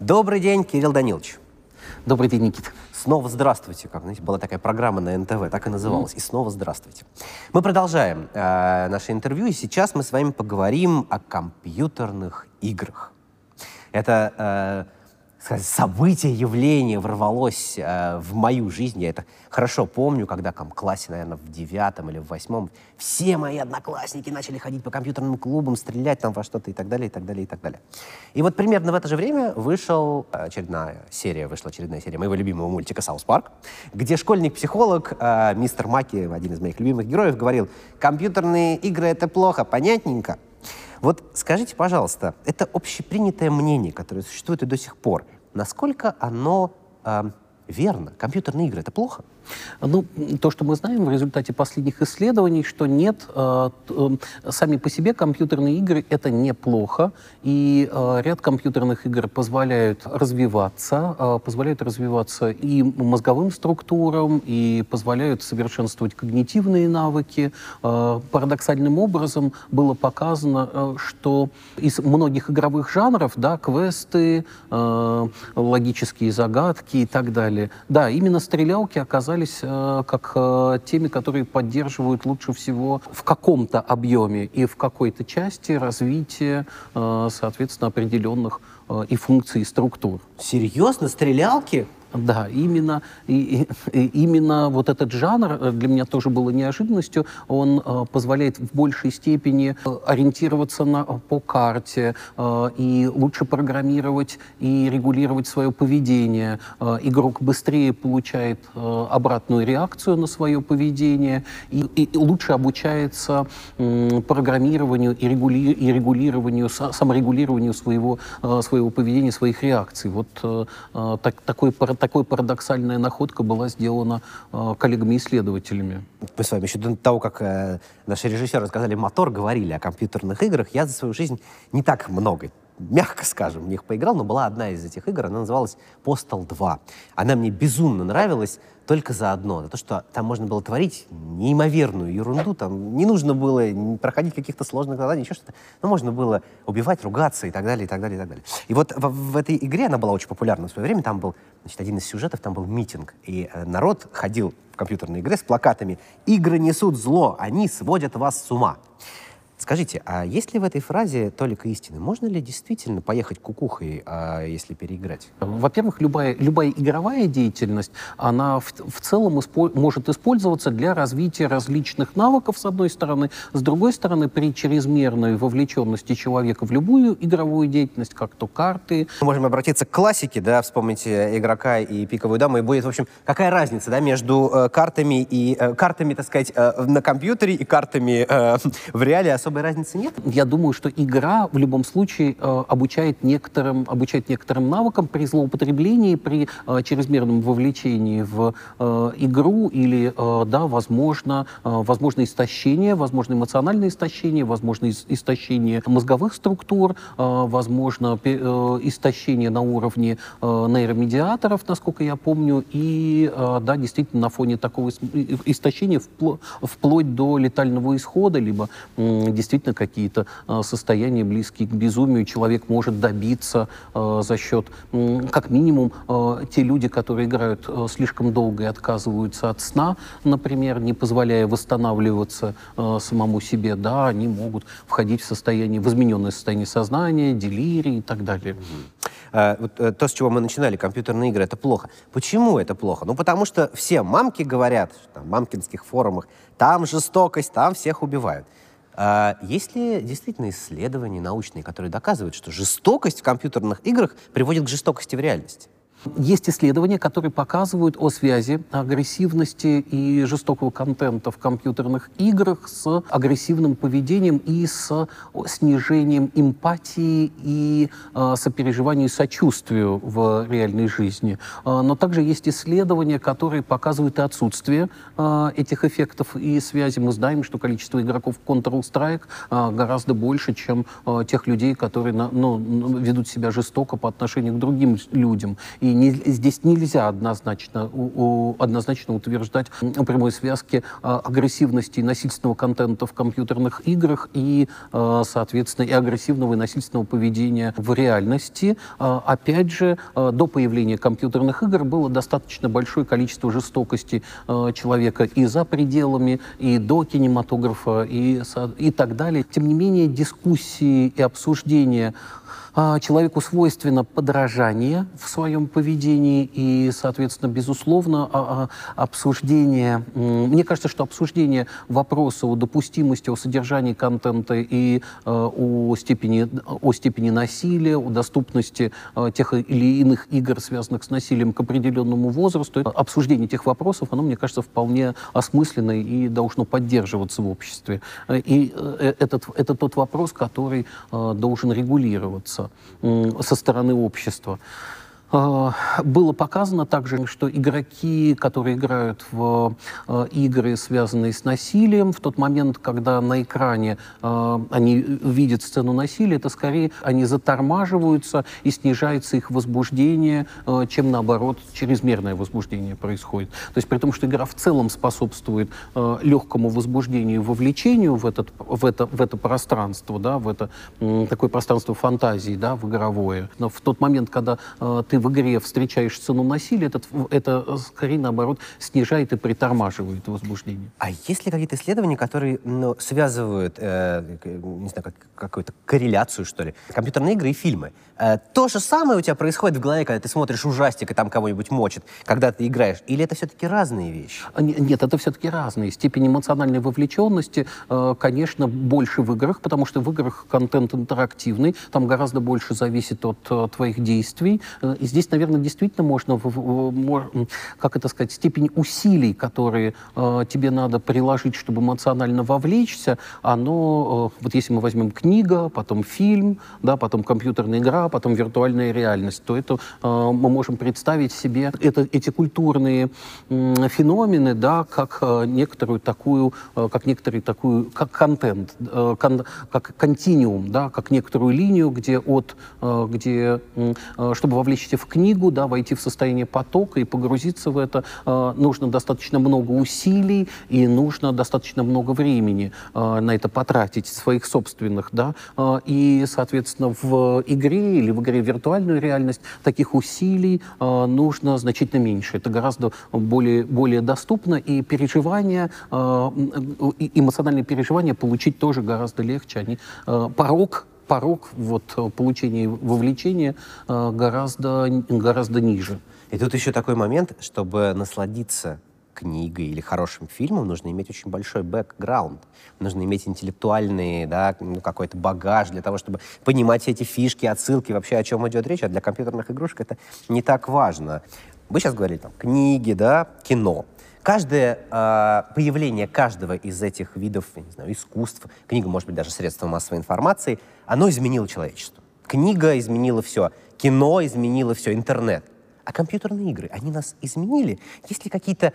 Добрый день, Кирилл Данилович. Добрый день, Никита. Снова здравствуйте, как знаете, была такая программа на НТВ, так и называлась. И снова здравствуйте. Мы продолжаем э, наше интервью, и сейчас мы с вами поговорим о компьютерных играх. Это э, сказать, событие, явление ворвалось э, в мою жизнь. Я это хорошо помню, когда там, в классе, наверное, в девятом или в восьмом все мои одноклассники начали ходить по компьютерным клубам, стрелять там во что-то и так далее, и так далее, и так далее. И вот примерно в это же время вышел очередная серия, вышла очередная серия моего любимого мультика «South Park», где школьник-психолог э, мистер Маки, один из моих любимых героев, говорил, компьютерные игры — это плохо, понятненько. Вот скажите, пожалуйста, это общепринятое мнение, которое существует и до сих пор, насколько оно э, верно? Компьютерные игры — это плохо? Ну, то, что мы знаем в результате последних исследований, что нет, э, э, сами по себе компьютерные игры — это неплохо, и э, ряд компьютерных игр позволяют развиваться, э, позволяют развиваться и мозговым структурам, и позволяют совершенствовать когнитивные навыки. Э, парадоксальным образом было показано, э, что из многих игровых жанров, да, квесты, э, логические загадки и так далее, да, именно стрелялки оказались оказались э, как э, теми, которые поддерживают лучше всего в каком-то объеме и в какой-то части развития, э, соответственно, определенных и функций, и структур. Серьезно? Стрелялки? Да, именно, и, и, именно вот этот жанр э, для меня тоже было неожиданностью. Он э, позволяет в большей степени э, ориентироваться на, э, по карте э, и лучше программировать и регулировать свое поведение. Э, игрок быстрее получает э, обратную реакцию на свое поведение и, и лучше обучается э, программированию и, регули, и регулированию, саморегулированию своего, э, своего поведения, своих реакций. Вот э, так, такой такой парадоксальная находка была сделана э, коллегами-исследователями. Мы с вами еще до того, как э, наши режиссеры рассказали «Мотор», говорили о компьютерных играх. Я за свою жизнь не так много мягко скажем, в них поиграл, но была одна из этих игр, она называлась Postal 2. Она мне безумно нравилась только за одно, за то, что там можно было творить неимоверную ерунду, там не нужно было проходить каких-то сложных заданий, еще что-то, но можно было убивать, ругаться и так далее, и так далее, и так далее. И вот в, в этой игре, она была очень популярна в свое время, там был, значит, один из сюжетов, там был митинг, и э, народ ходил в компьютерной игре с плакатами «Игры несут зло, они сводят вас с ума». Скажите, а есть ли в этой фразе толика истины? Можно ли действительно поехать кукухой, а, если переиграть? Во-первых, любая, любая игровая деятельность, она в, в целом испо- может использоваться для развития различных навыков, с одной стороны. С другой стороны, при чрезмерной вовлеченности человека в любую игровую деятельность, как то карты. Мы можем обратиться к классике, да, вспомните игрока и пиковую даму, и будет, в общем, какая разница, да, между э, картами и э, картами, так сказать, э, на компьютере и картами э, в реале, особо особой разницы нет? Я думаю, что игра в любом случае э, обучает, некоторым, обучает некоторым навыкам при злоупотреблении, при э, чрезмерном вовлечении в э, игру или, э, да, возможно, э, возможно истощение, возможно эмоциональное истощение, возможно истощение мозговых структур, э, возможно э, истощение на уровне э, нейромедиаторов, насколько я помню, и, э, да, действительно, на фоне такого истощения впло вплоть до летального исхода, либо действительно какие-то э, состояния близкие к безумию человек может добиться э, за счет, как минимум, э, те люди, которые играют слишком долго и отказываются от сна, например, не позволяя восстанавливаться самому себе, да, они могут входить в состояние, в измененное состояние сознания, делирии и так далее. Вот, то, с чего мы начинали, компьютерные игры, это плохо. Почему это плохо? Ну, потому что все мамки говорят, там, мамкинских форумах, там жестокость, там всех убивают. А есть ли действительно исследования научные, которые доказывают, что жестокость в компьютерных играх приводит к жестокости в реальности? Есть исследования, которые показывают о связи агрессивности и жестокого контента в компьютерных играх с агрессивным поведением и с снижением эмпатии и э, сопереживанию и сочувствию в реальной жизни. Э, но также есть исследования, которые показывают и отсутствие э, этих эффектов и связи. Мы знаем, что количество игроков в Counter-Strike э, гораздо больше, чем э, тех людей, которые на, ну, ведут себя жестоко по отношению к другим людям. И не, здесь нельзя однозначно, у, у, однозначно утверждать прямой связки а, агрессивности и насильственного контента в компьютерных играх и, а, соответственно, и агрессивного и насильственного поведения в реальности. А, опять же, до появления компьютерных игр было достаточно большое количество жестокости человека и за пределами, и до кинематографа, и, и так далее. Тем не менее, дискуссии и обсуждения человеку свойственно подражание в своем поведении и, соответственно, безусловно, а, а, обсуждение, мне кажется, что обсуждение вопроса о допустимости, о содержании контента и о степени, о степени насилия, о доступности тех или иных игр, связанных с насилием к определенному возрасту, обсуждение этих вопросов, оно, мне кажется, вполне осмысленно и должно поддерживаться в обществе. И э, этот, это тот вопрос, который должен регулироваться со стороны общества. А, было показано также, что игроки, которые играют в а, игры, связанные с насилием, в тот момент, когда на экране а, они видят сцену насилия, это скорее они затормаживаются и снижается их возбуждение, чем наоборот чрезмерное возбуждение происходит. То есть при том, что игра в целом способствует легкому возбуждению и вовлечению в, этот, в, это, в это пространство, да, в это такое пространство фантазии, да, в игровое. Но в тот момент, когда ты в игре встречаешь цену насилия, этот, это э, скорее, наоборот, снижает и притормаживает возбуждение. А есть ли какие-то исследования, которые ну, связывают, э, не знаю, как, какую-то корреляцию, что ли, компьютерные игры и фильмы? Э, то же самое у тебя происходит в голове, когда ты смотришь ужастик и там кого-нибудь мочит, когда ты играешь? Или это все-таки разные вещи? А, нет, это все-таки разные. Степень эмоциональной вовлеченности, э, конечно, больше в играх, потому что в играх контент интерактивный, там гораздо больше зависит от э, твоих действий. И здесь, наверное, действительно можно, как это сказать, степень усилий, которые тебе надо приложить, чтобы эмоционально вовлечься, оно, вот если мы возьмем книга, потом фильм, да, потом компьютерная игра, потом виртуальная реальность, то это э, мы можем представить себе это, эти культурные э, феномены, да, как э, некоторую такую, э, как некоторый такую, как контент, э, кон, как континуум, да, как некоторую линию, где от, э, где, э, чтобы вовлечься в книгу, да, войти в состояние потока и погрузиться в это, э, нужно достаточно много усилий и нужно достаточно много времени э, на это потратить своих собственных, да, э, и, соответственно, в игре или в игре виртуальную реальность таких усилий э, нужно значительно меньше. Это гораздо более, более доступно, и переживания, э, эмоциональные переживания получить тоже гораздо легче. Они, э, порог порог вот, получения вовлечения э, гораздо, гораздо ниже. И тут еще такой момент, чтобы насладиться книгой или хорошим фильмом, нужно иметь очень большой бэкграунд. Нужно иметь интеллектуальный, да, ну, какой-то багаж для того, чтобы понимать эти фишки, отсылки, вообще о чем идет речь. А для компьютерных игрушек это не так важно. Вы сейчас говорили там книги, да, кино. Каждое э, появление каждого из этих видов, я не знаю, искусств, книга, может быть, даже средства массовой информации, оно изменило человечество. Книга изменила все, кино изменило все, интернет. А компьютерные игры, они нас изменили? Есть ли какие-то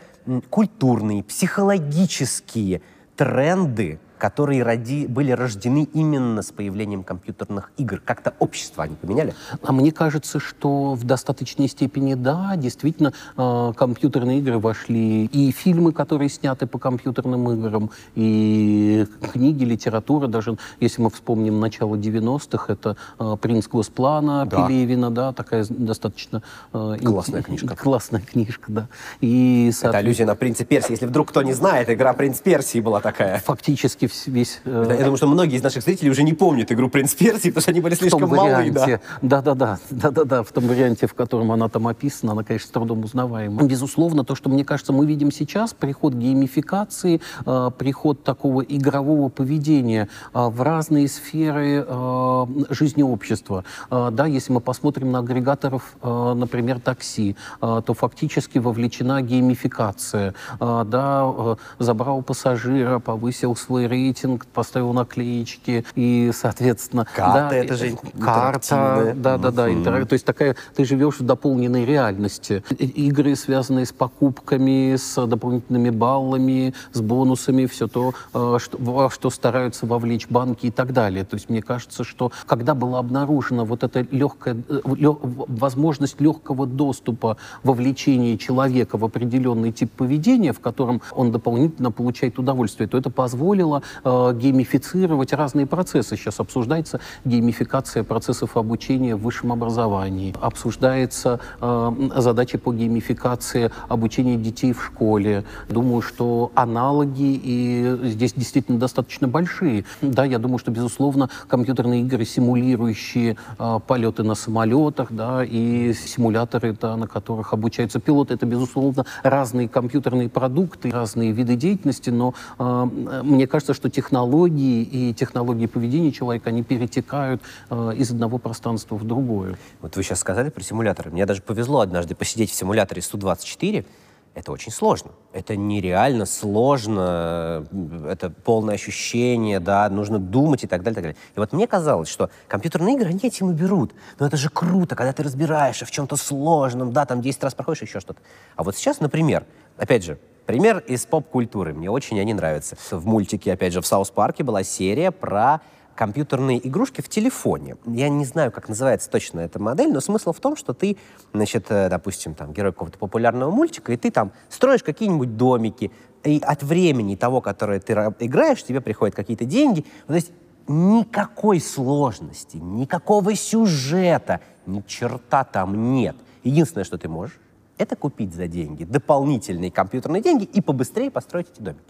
культурные, психологические тренды, которые роди, были рождены именно с появлением компьютерных игр? Как-то общество они поменяли? А мне кажется, что в достаточной степени да, действительно, э, компьютерные игры вошли, и фильмы, которые сняты по компьютерным играм, и книги, литература, даже если мы вспомним начало 90-х, это э, «Принц Госплана» да. Пелевина, да, такая достаточно... Э, классная книжка. Классная книжка, да. И, Это аллюзия на «Принца Персии». Если вдруг кто не знает, игра «Принц Персии» была такая. Фактически практически весь... Э... Я думаю, что многие из наших зрителей уже не помнят игру «Принц Персии», потому что они были слишком малы. Да. Да-да-да, да-да-да, в том варианте, в котором она там описана, она, конечно, с трудом узнаваема. Безусловно, то, что, мне кажется, мы видим сейчас, приход геймификации, э, приход такого игрового поведения э, в разные сферы э, жизни общества. Э, да, если мы посмотрим на агрегаторов, э, например, такси, э, то фактически вовлечена геймификация. Э, да, э, забрал пассажира, повысил свой рейтинг, поставил наклеечки и, соответственно... Карта, да, это же Карта, да-да-да, Мгм. интерак- то есть такая, ты живешь в дополненной реальности. Игры, связанные с покупками, с дополнительными баллами, с бонусами, все то, э, что, во что стараются вовлечь банки и так далее. То есть мне кажется, что когда была обнаружена вот эта легкая, э, лё- возможность легкого доступа вовлечения человека в определенный тип поведения, в котором он дополнительно получает удовольствие, то это позволило э, геймифицировать разные процессы. Сейчас обсуждается геймификация процессов обучения в высшем образовании, обсуждается э, задача по геймификации обучения детей в школе. Думаю, что аналоги и здесь действительно достаточно большие. Да, я думаю, что, безусловно, компьютерные игры, симулирующие э, полеты на самолетах, да, и симуляторы, да, на которых обучаются пилоты, это, безусловно, разные компьютерные продукты, разные виды деятельности, но э, мне кажется, что технологии и технологии поведения человека, они перетекают э, из одного пространства в другое. Вот вы сейчас сказали про симуляторы. Мне даже повезло однажды посидеть в симуляторе Су-24. Это очень сложно. Это нереально сложно. Это полное ощущение, да, нужно думать и так далее, и так далее. И вот мне казалось, что компьютерные игры, они этим и берут. Но это же круто, когда ты разбираешься в чем-то сложном, да, там 10 раз проходишь, еще что-то. А вот сейчас, например, опять же, пример из поп-культуры. Мне очень они нравятся. В мультике, опять же, в Саус Парке была серия про компьютерные игрушки в телефоне. Я не знаю, как называется точно эта модель, но смысл в том, что ты, значит, э, допустим, там, герой какого-то популярного мультика, и ты там строишь какие-нибудь домики, и от времени того, которое ты ра- играешь, тебе приходят какие-то деньги. То есть никакой сложности, никакого сюжета, ни черта там нет. Единственное, что ты можешь, это купить за деньги дополнительные компьютерные деньги и побыстрее построить эти домики.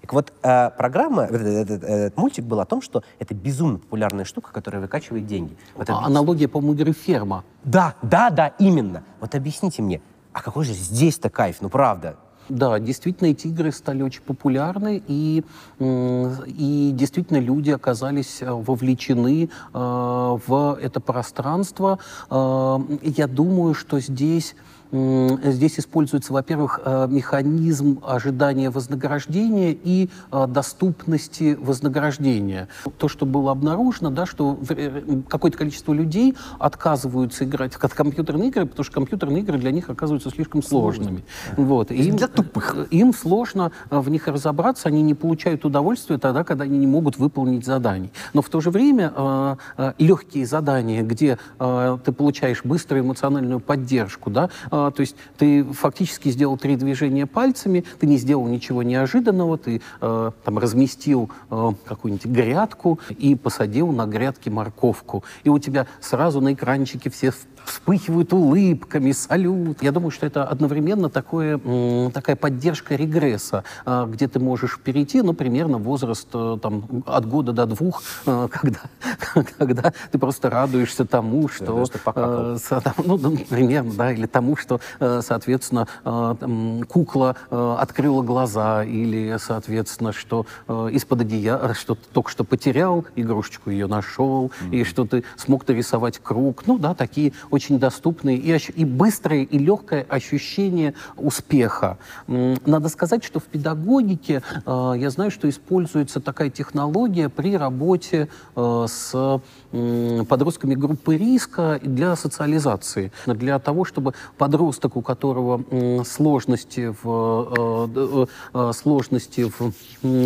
Так вот, э, программа, этот, этот- этот мультик был о том, что это безумно популярная штука, которая выкачивает деньги. Вот объяс- Аналогия, по-моему, «Ферма». Да, да, да, именно. Вот объясните мне, а какой же здесь-то кайф, ну правда? Да, действительно, эти игры стали очень популярны, и, и действительно люди оказались э, вовлечены э, в это пространство. Э, я думаю, что здесь Здесь используется, во-первых, э, механизм ожидания вознаграждения и э, доступности вознаграждения. То, что было обнаружено, да, что э, какое-то количество людей отказываются играть в ко- компьютерные игры, потому что компьютерные игры для них оказываются слишком сложными. Вот. И им, для тупых. Им сложно в них разобраться, они не получают удовольствия тогда, когда они не могут выполнить заданий. Но в то же время легкие задания, где ты получаешь быструю эмоциональную поддержку, да, э, то есть ты фактически сделал три движения пальцами, ты не сделал ничего неожиданного, ты э, там разместил э, какую-нибудь грядку и посадил на грядке морковку. И у тебя сразу на экранчике все вспыхивают улыбками, салют. Я думаю, что это одновременно такое, такая поддержка регресса, а, где ты можешь перейти, ну, примерно возраст э, там, от года до двух, э, когда, когда ты просто радуешься тому, что... что э, со- там, ну, ну, примерно, да, или тому, что, э, соответственно, э, кукла э, открыла глаза, или, соответственно, что из-под одеяла, что ты только что потерял, игрушечку ее нашел, и что ты смог нарисовать круг. Ну, да, такие очень доступные и, и быстрое, и легкое ощущение успеха. Надо сказать, что в педагогике я знаю, что используется такая технология при работе с подростками группы риска для социализации, для того, чтобы подросток, у которого сложности в э, д- э, сложности в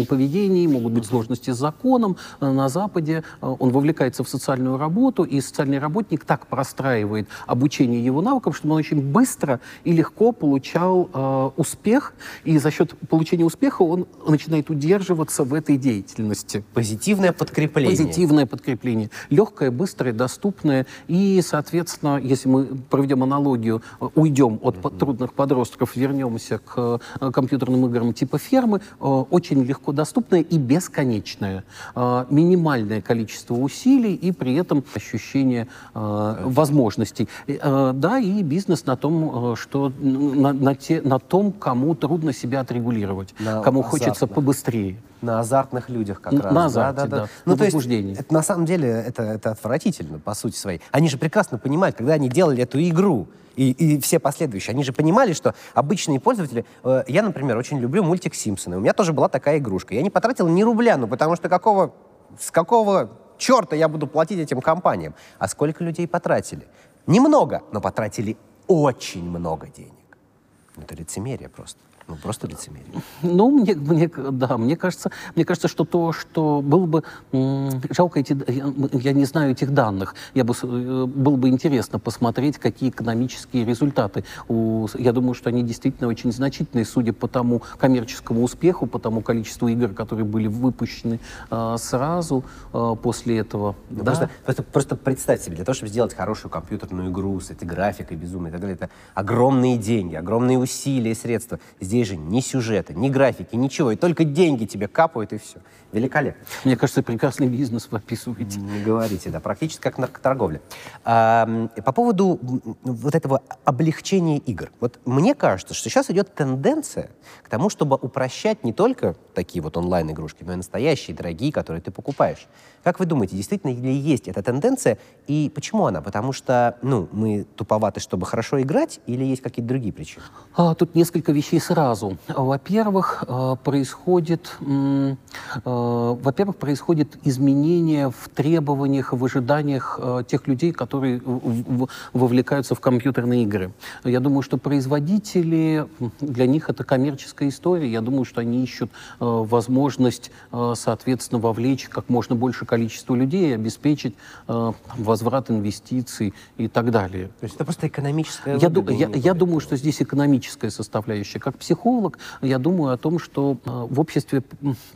поведении, могут быть сложности с законом э, на Западе, э, он вовлекается в социальную работу, и социальный работник так простраивает обучение его навыкам, чтобы он очень быстро и легко получал э, успех, и за счет получения успеха он начинает удерживаться в этой деятельности. Позитивное подкрепление. Позитивное подкрепление. Легкое, быстрое, доступное. И, соответственно, если мы проведем аналогию, э, уйдем от по- трудных подростков, вернемся к э, компьютерным играм типа фермы, э, очень легко доступное и бесконечное. Э, Минимальное количество усилий и при этом ощущение возможностей. Да, и бизнес на том, что на, на те- на том, кому трудно себя отрегулировать, На кому азартных. хочется побыстрее. На азартных людях как раз. на азарте, да, Ну, на то есть, возбуждении. это, на самом деле это, это отвратительно по сути своей. Они же прекрасно понимают, когда они делали эту игру, и, и все последующие, они же понимали, что обычные пользователи... э, я, например, очень люблю мультик «Симпсоны». У меня тоже была такая игрушка. Я не потратил ни рубля, ну потому что какого... С какого черта я буду платить этим компаниям? А сколько людей потратили? Немного, но потратили очень много денег. Ну, Это лицемерие просто. Ну, просто лицемерие. Ну, мне, мне, да, мне кажется, мне кажется, что то, что было бы жалко эти, я, я не знаю этих данных, я бы, э, было бы интересно посмотреть, какие экономические результаты. У, я думаю, что они действительно очень значительные, судя по тому коммерческому успеху, по тому количеству игр, которые были выпущены э, сразу э, после этого. Ну, да. просто, просто, просто представь себе, для того, чтобы сделать хорошую компьютерную игру с этой графикой безумной и так далее, это огромные деньги, огромные усилия и средства. Здесь же ни сюжета, ни графики, ничего, и только деньги тебе капают, и все. Великолепно. Мне кажется, прекрасный бизнес вы описываете. Не говорите, да, практически как наркоторговля. А, по поводу вот этого облегчения игр. Вот мне кажется, что сейчас идет тенденция к тому, чтобы упрощать не только такие вот онлайн-игрушки, но и настоящие, дорогие, которые ты покупаешь. Как вы думаете, действительно ли есть эта тенденция, и почему она? Потому что, ну, мы туповаты, чтобы хорошо играть, или есть какие-то другие причины? А, Тут несколько вещей сразу. Во-первых, э, происходит, э, во-первых, происходит изменение в требованиях, в ожиданиях э, тех людей, которые вовлекаются в компьютерные игры. Я думаю, что производители, для них это коммерческая история. Я думаю, что они ищут возможность, соответственно, вовлечь как можно больше количество людей обеспечить э, возврат инвестиций и так далее. То есть это просто экономическая Я, ду- я, я думаю, что здесь экономическая составляющая. Как психолог, я думаю о том, что э, в обществе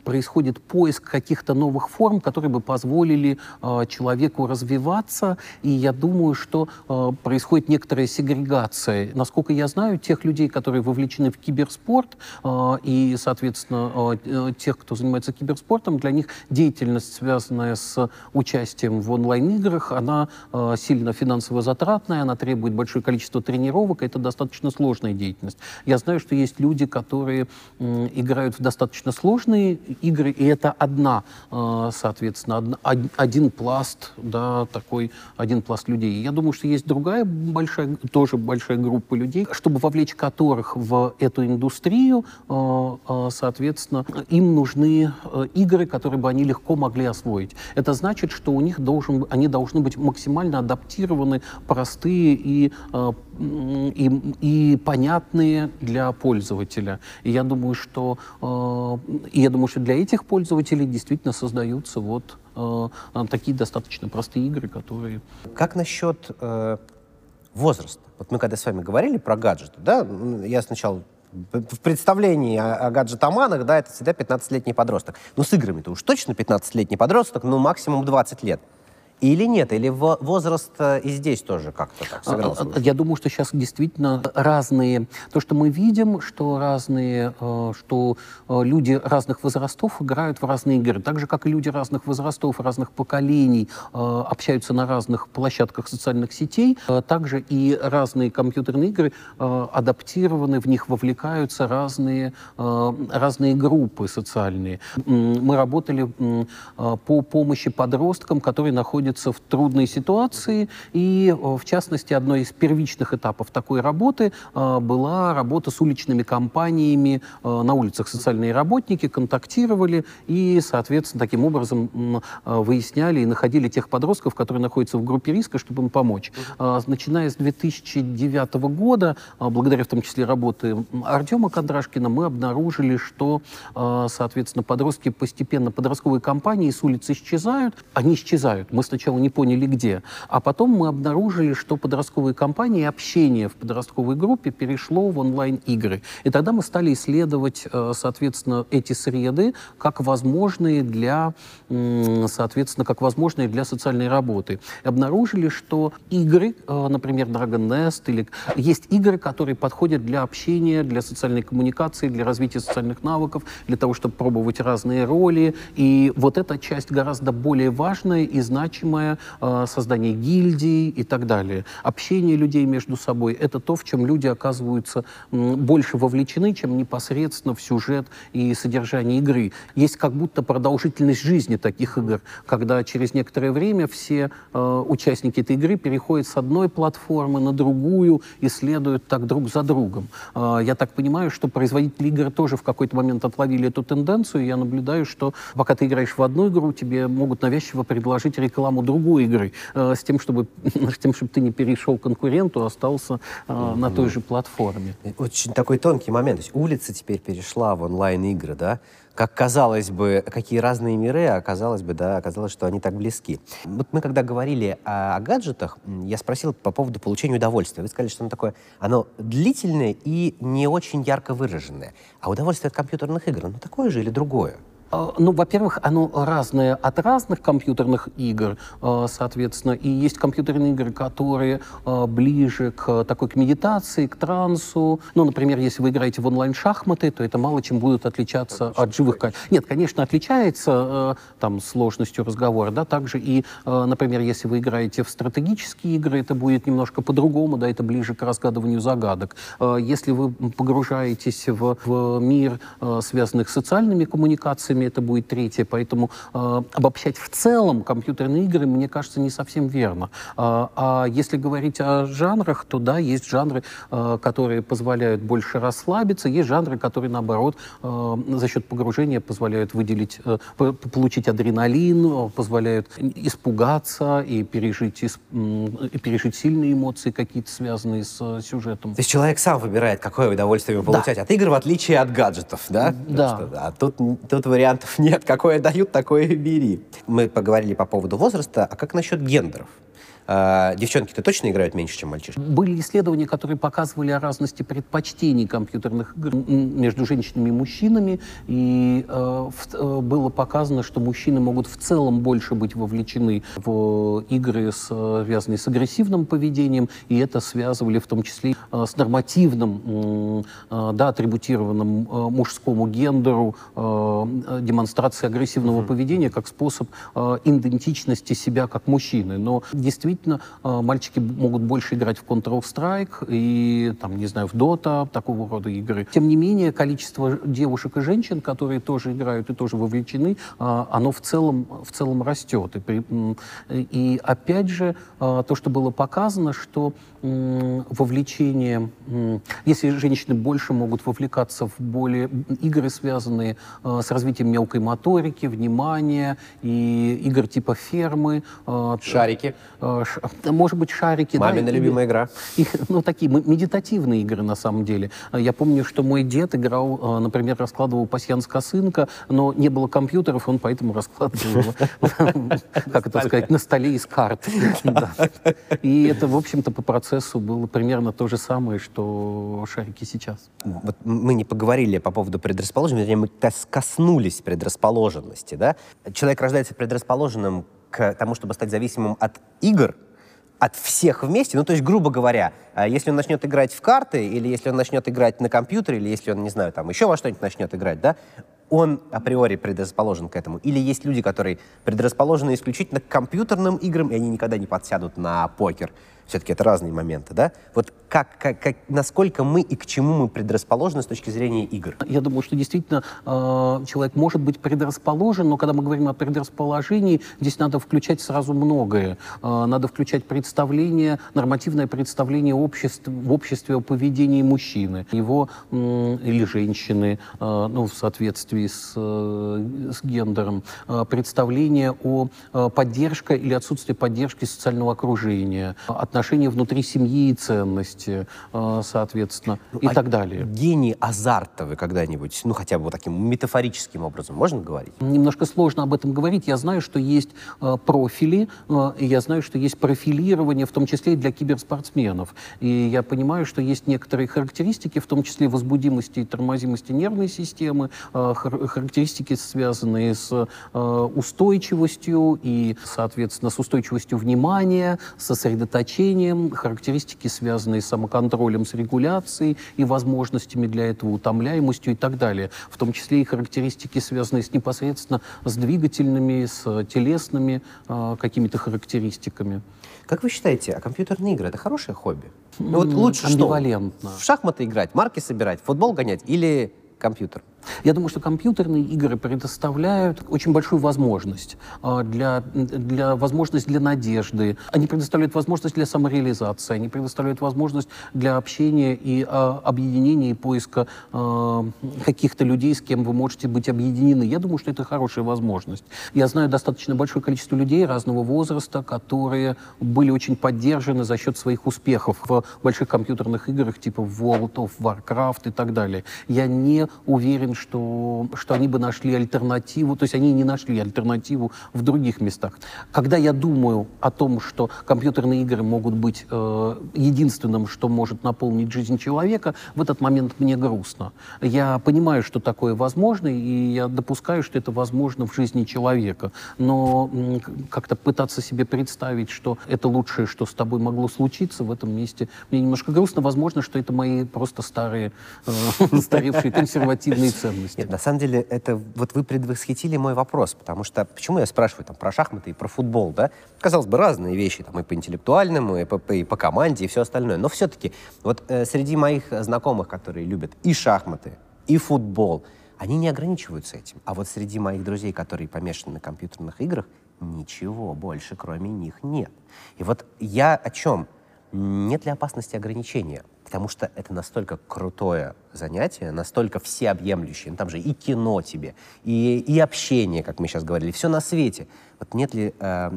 происходит поиск каких-то новых форм, которые бы позволили э, человеку развиваться. И я думаю, что э, происходит некоторая сегрегация. Насколько я знаю, тех людей, которые вовлечены в киберспорт, э, и, соответственно, э, э, тех, кто занимается киберспортом, для них деятельность, связанная с участием в онлайн-играх, она э, сильно финансово затратная, она требует большое количество тренировок, это достаточно сложная деятельность. Я знаю, что есть люди, которые играют в достаточно сложные игры, и это одна, э, соответственно, один пласт, да, такой один пласт людей. Я думаю, что есть другая большая, тоже большая группа людей, чтобы вовлечь которых в эту индустрию, э, соответственно, им нужны игры, которые бы они легко могли освоить. Это значит, что у них должен, они должны быть максимально адаптированы, простые и, э, и, и понятные для пользователя. И я думаю, что, э, я думаю, что для этих пользователей действительно создаются вот э, такие достаточно простые игры, которые Как насчет возраста? Вот мы когда с вами говорили про гаджеты, да, я сначала в представлении о, о гаджетоманах, да, это всегда 15-летний подросток. Ну, с играми-то уж точно 15-летний подросток, ну, максимум 20 лет. Или нет? Или во- возраст э, и здесь тоже как-то так сыграл А, свою а? Я думаю, что сейчас действительно разные, то, что мы видим, что разные, э, что э, люди разных возрастов играют в разные игры, так же, как и люди разных возрастов, разных поколений общаются на разных площадках социальных сетей, также и разные компьютерные игры адаптированы, в них вовлекаются разные, разные группы социальные. Мы работали по помощи подросткам, которые находятся в трудной ситуации, и, э, в частности, одной из первичных этапов такой работы э, была работа с уличными компаниями э, на улицах. Социальные работники контактировали и, соответственно, таким образом выясняли и находили тех подростков, которые находятся в группе риска, чтобы им помочь. Начиная с 2009 года, благодаря в том числе работы Артема Кондрашкина, мы обнаружили, что, соответственно, подростки постепенно, подростковые компании с улиц исчезают. Они исчезают. Мы сначала не поняли, где. А потом мы обнаружили, что подростковые компании, общение в подростковой группе перешло в онлайн-игры. И тогда мы стали исследовать, э, соответственно, эти среды как возможные для, соответственно, как возможные для социальной работы. И обнаружили, что игры, э, например, Dragon Nest, или есть игры, которые подходят для общения, для социальной коммуникации, для развития социальных навыков, для того, чтобы пробовать разные роли. И вот эта часть гораздо более важная и значимая, значимое, э, создание гильдий и так далее. Общение людей между собой — это то, в чем люди оказываются больше вовлечены, чем непосредственно в сюжет и содержание игры. Есть как будто продолжительность жизни таких игр, когда через некоторое время все э, участники этой игры переходят с одной платформы на другую и следуют так друг за другом. Э, я так понимаю, что производители игр тоже в какой-то момент отловили эту тенденцию. Я наблюдаю, что пока ты играешь в одну игру, тебе могут навязчиво предложить рекламу другой игры э, с тем, чтобы, с тем, чтобы ты не перешел конкуренту, а остался э, на той же платформе. Очень такой тонкий момент. То есть улица теперь перешла в онлайн-игры, да? как казалось бы, какие разные миры, а оказалось бы, да, оказалось, что они так близки. Вот мы когда говорили о, о гаджетах, я спросил по поводу получения удовольствия. Вы сказали, что оно такое, оно длительное и не очень ярко выраженное. А удовольствие от компьютерных игр, оно такое же или другое? А, ну, во-первых, оно разное от разных компьютерных игр, а, соответственно, и есть компьютерные игры, которые а, ближе к такой к медитации, к трансу. Ну, например, если вы играете в онлайн-шахматы, то это мало чем будут отличаться от живых. Нет, конечно, отличается там сложностью разговора, да, также и, например, если вы играете в стратегические игры, это будет немножко по-другому, да, это ближе к разгадыванию загадок. Если вы погружаетесь в, в мир, связанных с социальными коммуникациями, это будет третье. Поэтому э, обобщать в целом компьютерные игры, мне кажется, не совсем верно. А, а если говорить о жанрах, то да, есть жанры, э, которые позволяют больше расслабиться, есть жанры, которые, наоборот, э, за счет погружения позволяют выделить, э, получить адреналин, позволяют испугаться и пережить, и пережить сильные эмоции какие-то, связанные с э, сюжетом. То есть человек сам выбирает, какое удовольствие ему получать да. от игр, в отличие от гаджетов, да? Да. Что, а тут, тут вариант вариантов нет. Какое дают, такое бери. Мы поговорили по поводу возраста, а как насчет гендеров? А, девчонки-то точно играют меньше, чем мальчишки? Были исследования, которые показывали о разности предпочтений компьютерных игр между женщинами и мужчинами, и э, в, э, было показано, что мужчины могут в целом больше быть вовлечены в игры, связанные с агрессивным поведением, и это связывали в том числе э, с нормативным, э, да, атрибутированным э, мужскому гендеру э, демонстрацией агрессивного mm-hmm. поведения как способ э, идентичности себя как мужчины. Но действительно действительно э, мальчики могут больше играть в Counter-Strike и, там, не знаю, в Dota, такого рода игры. Тем не менее, количество девушек и женщин, которые тоже играют и тоже вовлечены, э, оно в целом, в целом растет. И, и опять же, э, то, что было показано, что вовлечение, если женщины больше могут вовлекаться в более игры, связанные с развитием мелкой моторики, внимания и игр типа фермы. Шарики может быть, шарики. Мамина да, любимая игра. Их, ну, такие медитативные игры, на самом деле. Я помню, что мой дед играл, а, например, раскладывал пасьянс косынка, но не было компьютеров, он поэтому раскладывал, как это сказать, на столе из карт. И это, в общем-то, по процессу было примерно то же самое, что шарики сейчас. Вот мы не поговорили по поводу предрасположенности, мы коснулись предрасположенности, да? Человек рождается предрасположенным к тому, чтобы стать зависимым от игр, от всех вместе. Ну, то есть, грубо говоря, э, если он начнет играть в карты, или если он начнет играть на компьютере, или если он, не знаю, там еще во что-нибудь начнет играть, да, он априори предрасположен к этому. Или есть люди, которые предрасположены исключительно к компьютерным играм, и они никогда не подсядут на покер. Все-таки это разные моменты, да? Вот как, как, как, насколько мы и к чему мы предрасположены с точки зрения игр? Я думаю, что действительно э, человек может быть предрасположен, но когда мы говорим о предрасположении, здесь надо включать сразу многое. Э, надо включать представление, нормативное представление обществ, в обществе о поведении мужчины, его э, или женщины, э, ну, в соответствии с, э, с гендером, э, представление о э, поддержке или отсутствии поддержки социального окружения, отношения внутри семьи и ценности, э, соответственно, ну, и а так далее. Гений азартовый когда-нибудь, ну хотя бы вот таким метафорическим образом, можно говорить? Немножко сложно об этом говорить. Я знаю, что есть э, профили, э, и я знаю, что есть профилирование, в том числе и для киберспортсменов. И я понимаю, что есть некоторые характеристики, в том числе возбудимости и тормозимости нервной системы, характеристики, связанные с устойчивостью и, соответственно, с устойчивостью внимания, сосредоточением, характеристики, связанные с самоконтролем, с регуляцией и возможностями для этого, утомляемостью и так далее. В том числе и характеристики, связанные с непосредственно с двигательными, с телесными э, какими-то характеристиками. Как вы считаете, а компьютерные игры — это хорошее хобби? Ну, вот лучше что? В шахматы играть, марки собирать, футбол гонять или компьютер? Я думаю, что компьютерные игры предоставляют очень большую возможность а, для, для возможность для надежды. Они предоставляют возможность для самореализации, они предоставляют возможность для общения и а, объединения и поиска а, каких-то людей, с кем вы можете быть объединены. Я думаю, что это хорошая возможность. Я знаю достаточно большое количество людей разного возраста, которые были очень поддержаны за счет своих успехов в больших компьютерных играх типа World of Warcraft и так далее. Я не уверен, что, что они бы нашли альтернативу, то есть они не нашли альтернативу в других местах. Когда я думаю о том, что компьютерные игры могут быть э, единственным, что может наполнить жизнь человека, в этот момент мне грустно. Я понимаю, что такое возможно, и я допускаю, что это возможно в жизни человека. Но как-то пытаться себе представить, что это лучшее, что с тобой могло случиться в этом месте, мне немножко грустно. Возможно, что это мои просто старые, э, консервативные ценности. Нет, на самом деле, это вот вы предвосхитили мой вопрос, потому что почему я спрашиваю там про шахматы и про футбол, да? Казалось бы, разные вещи, там и по интеллектуальному, и по, и по команде, и все остальное. Но все-таки вот э, среди моих знакомых, которые любят и шахматы, и футбол, они не ограничиваются этим. А вот среди моих друзей, которые помешаны на компьютерных играх, ничего больше, кроме них, нет. И вот я о чем? Нет ли опасности ограничения? потому что это настолько крутое занятие, настолько всеобъемлющее. Ну, там же и кино тебе, и, и общение, как мы сейчас говорили, все на свете. Вот нет ли э,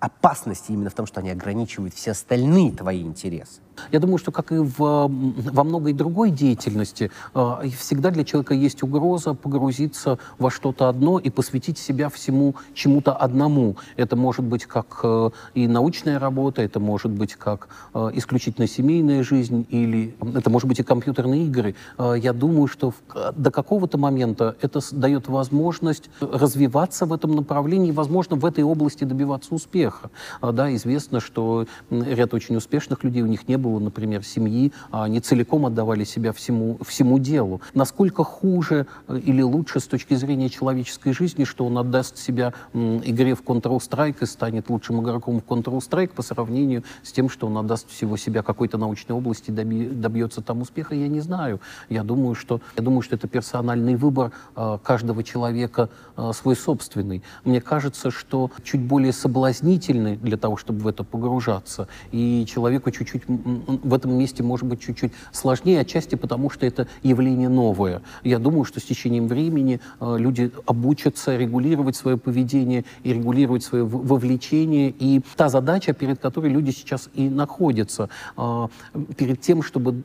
опасности именно в том, что они ограничивают все остальные твои интересы? Я думаю, что, как и в, во многой другой деятельности, э, всегда для человека есть угроза погрузиться во что-то одно и посвятить себя всему чему-то одному. Это может быть как э, и научная работа, это может быть как э, исключительно семейная жизнь, или это может быть и компьютерные игры. Я думаю, что до какого-то момента это дает возможность развиваться в этом направлении, возможно, в этой области добиваться успеха. Да, известно, что ряд очень успешных людей, у них не было было, например, семьи, а они целиком отдавали себя всему, всему делу. Насколько хуже э, или лучше с точки зрения человеческой жизни, что он отдаст себя игре в Counter-Strike и станет лучшим игроком в Counter-Strike по сравнению с тем, что он отдаст всего себя какой-то научной области доби, добьется там успеха, я не знаю. Я думаю, что, я думаю, что это персональный выбор э, каждого человека э, свой собственный. Мне кажется, что чуть более соблазнительный для того, чтобы в это погружаться, и человеку чуть-чуть в этом месте может быть чуть-чуть сложнее, отчасти потому, что это явление новое. Я думаю, что с течением времени э, люди обучатся регулировать свое поведение и регулировать свое вовлечение. И та задача, перед которой люди сейчас и находятся, э, перед тем, чтобы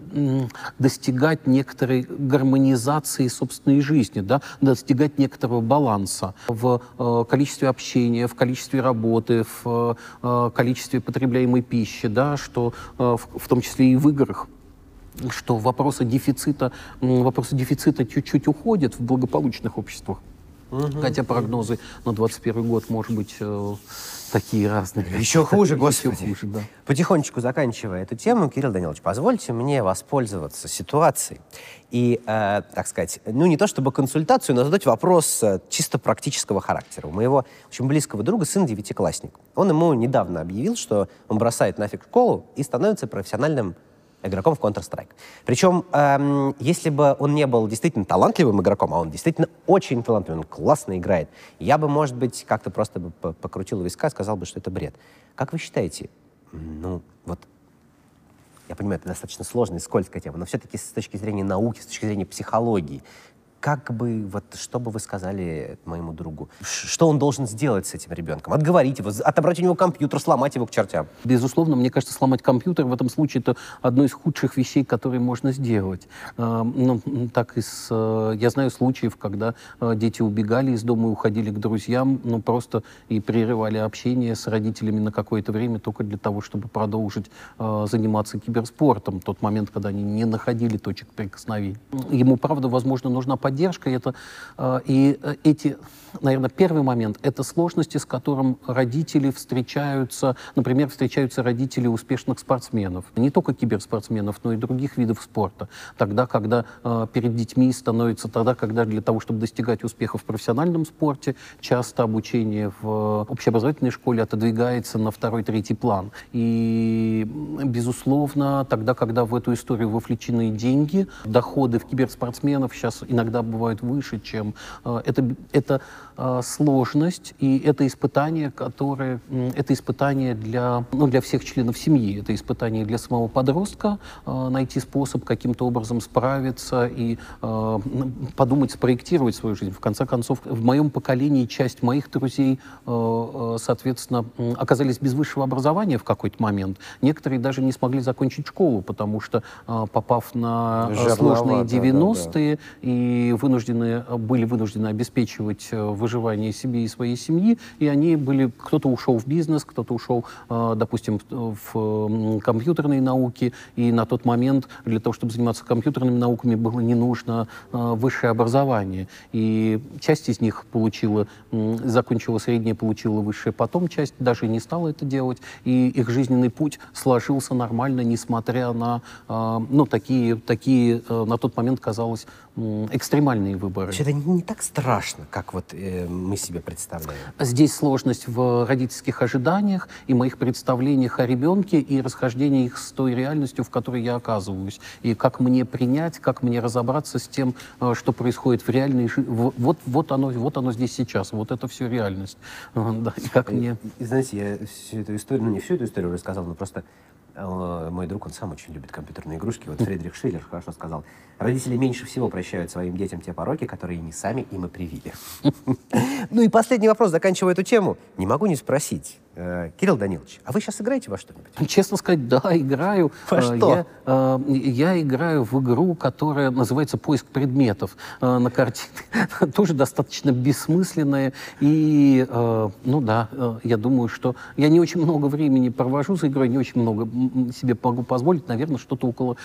достигать некоторой гармонизации собственной жизни, да, достигать некоторого баланса в э, количестве общения, в количестве работы, в количестве потребляемой пищи, да, что в, в том числе и в играх, что вопросы дефицита, вопросы дефицита чуть-чуть уходят в благополучных обществах. Угу. Хотя прогнозы на 21 год, может быть, э, такие разные. Еще хуже, господи. Еще хуже, да. Потихонечку заканчивая эту тему, Кирилл Данилович, позвольте мне воспользоваться ситуацией и, э, так сказать, ну не то чтобы консультацию, но задать вопрос э, чисто практического характера. У моего очень близкого друга сын девятиклассник. Он ему недавно объявил, что он бросает нафиг школу и становится профессиональным игроком в Counter-Strike. Причем, эм, если бы он не был действительно талантливым игроком, а он действительно очень талантливый, он классно играет, я бы, может быть, как-то просто бы покрутил виска и сказал бы, что это бред. Как вы считаете, ну, вот я понимаю, это достаточно сложная и скользкая тема, но все-таки с точки зрения науки, с точки зрения психологии, как бы, вот, что бы вы сказали моему другу? Что он должен сделать с этим ребенком? Отговорить его, отобрать у него компьютер, сломать его к чертям? Безусловно, мне кажется, сломать компьютер в этом случае это одно из худших вещей, которые можно сделать. А, ну, так из, э, я знаю случаев, когда э, дети убегали из дома и уходили к друзьям, ну, просто и прерывали общение с родителями на какое-то время только для того, чтобы продолжить э, заниматься киберспортом. Тот момент, когда они не находили точек прикосновения. Ему, правда, возможно, нужна поддержка поддержка. Это, э, и э, эти, наверное, первый момент — это сложности, с которым родители встречаются, например, встречаются родители успешных спортсменов. Не только киберспортсменов, но и других видов спорта. Тогда, когда э, перед детьми становится, тогда, когда для того, чтобы достигать успеха в профессиональном спорте, часто обучение в общеобразовательной школе отодвигается на второй, третий план. И, безусловно, тогда, когда в эту историю вовлечены деньги, доходы в киберспортсменов сейчас иногда бывают выше, чем... Э, это, это сложность, и это испытание, которое... Это испытание для, ну, для всех членов семьи. Это испытание для самого подростка, э, найти способ каким-то образом справиться и подумать, спроектировать свою жизнь. В конце концов, в моем поколении часть моих друзей, соответственно, оказались без высшего образования в какой-то момент. Некоторые даже не смогли закончить школу, потому что, попав на сложные 90-е, да, да. и вынуждены, были вынуждены обеспечивать э, выживание себе и своей семьи, и они были, кто-то ушел в бизнес, кто-то ушел, э, допустим, в компьютерные науки, и на тот момент для того, чтобы заниматься компьютерными науками, было не нужно э, высшее образование. И часть из них получила, закончила среднее, получила высшее, потом часть даже не стала это делать, и их жизненный путь сложился нормально, несмотря на ну, такие, такие на тот момент казалось экстремальные выборы. Это не, так страшно, как вот э, мы себе представляем. Здесь сложность в родительских ожиданиях и моих представлениях о ребенке и расхождении их с той реальностью, в которой я оказываюсь. И как мне принять, как мне разобраться с тем, э, что происходит в реальной жизни. Вот, вот, оно, вот оно здесь сейчас, вот это все реальность. Да, и как и, мне... Знаете, я всю эту историю, ну не всю эту историю рассказал, но просто Э, мой друг, он сам очень любит компьютерные игрушки. Вот Фридрих Шиллер хорошо сказал. Родители меньше всего прощают своим детям те пороки, которые они сами им и привили. Ну и последний вопрос, заканчивая эту тему. Не могу не спросить. Э, Кирилл Данилович, а вы сейчас играете во что-нибудь? Честно сказать, да, играю. Во э, что? Я, э, я играю в игру, которая называется «Поиск предметов» на картине. Тоже достаточно бессмысленная. И, ну да, я думаю, что я не очень много времени провожу за игрой, не очень много себе могу позволить. Наверное, что-то около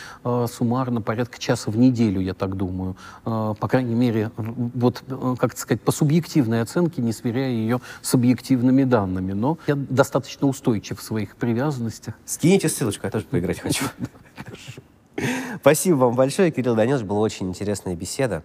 суммарно порядка часа в неделю, я так думаю. По крайней мере, вот, как сказать, по субъективной оценке, не сверяя ее с объективными данными. Но я достаточно устойчив в своих привязанностях. Скиньте ссылочку, я тоже поиграть хочу. Спасибо вам большое, Кирилл Данилович, была очень интересная беседа.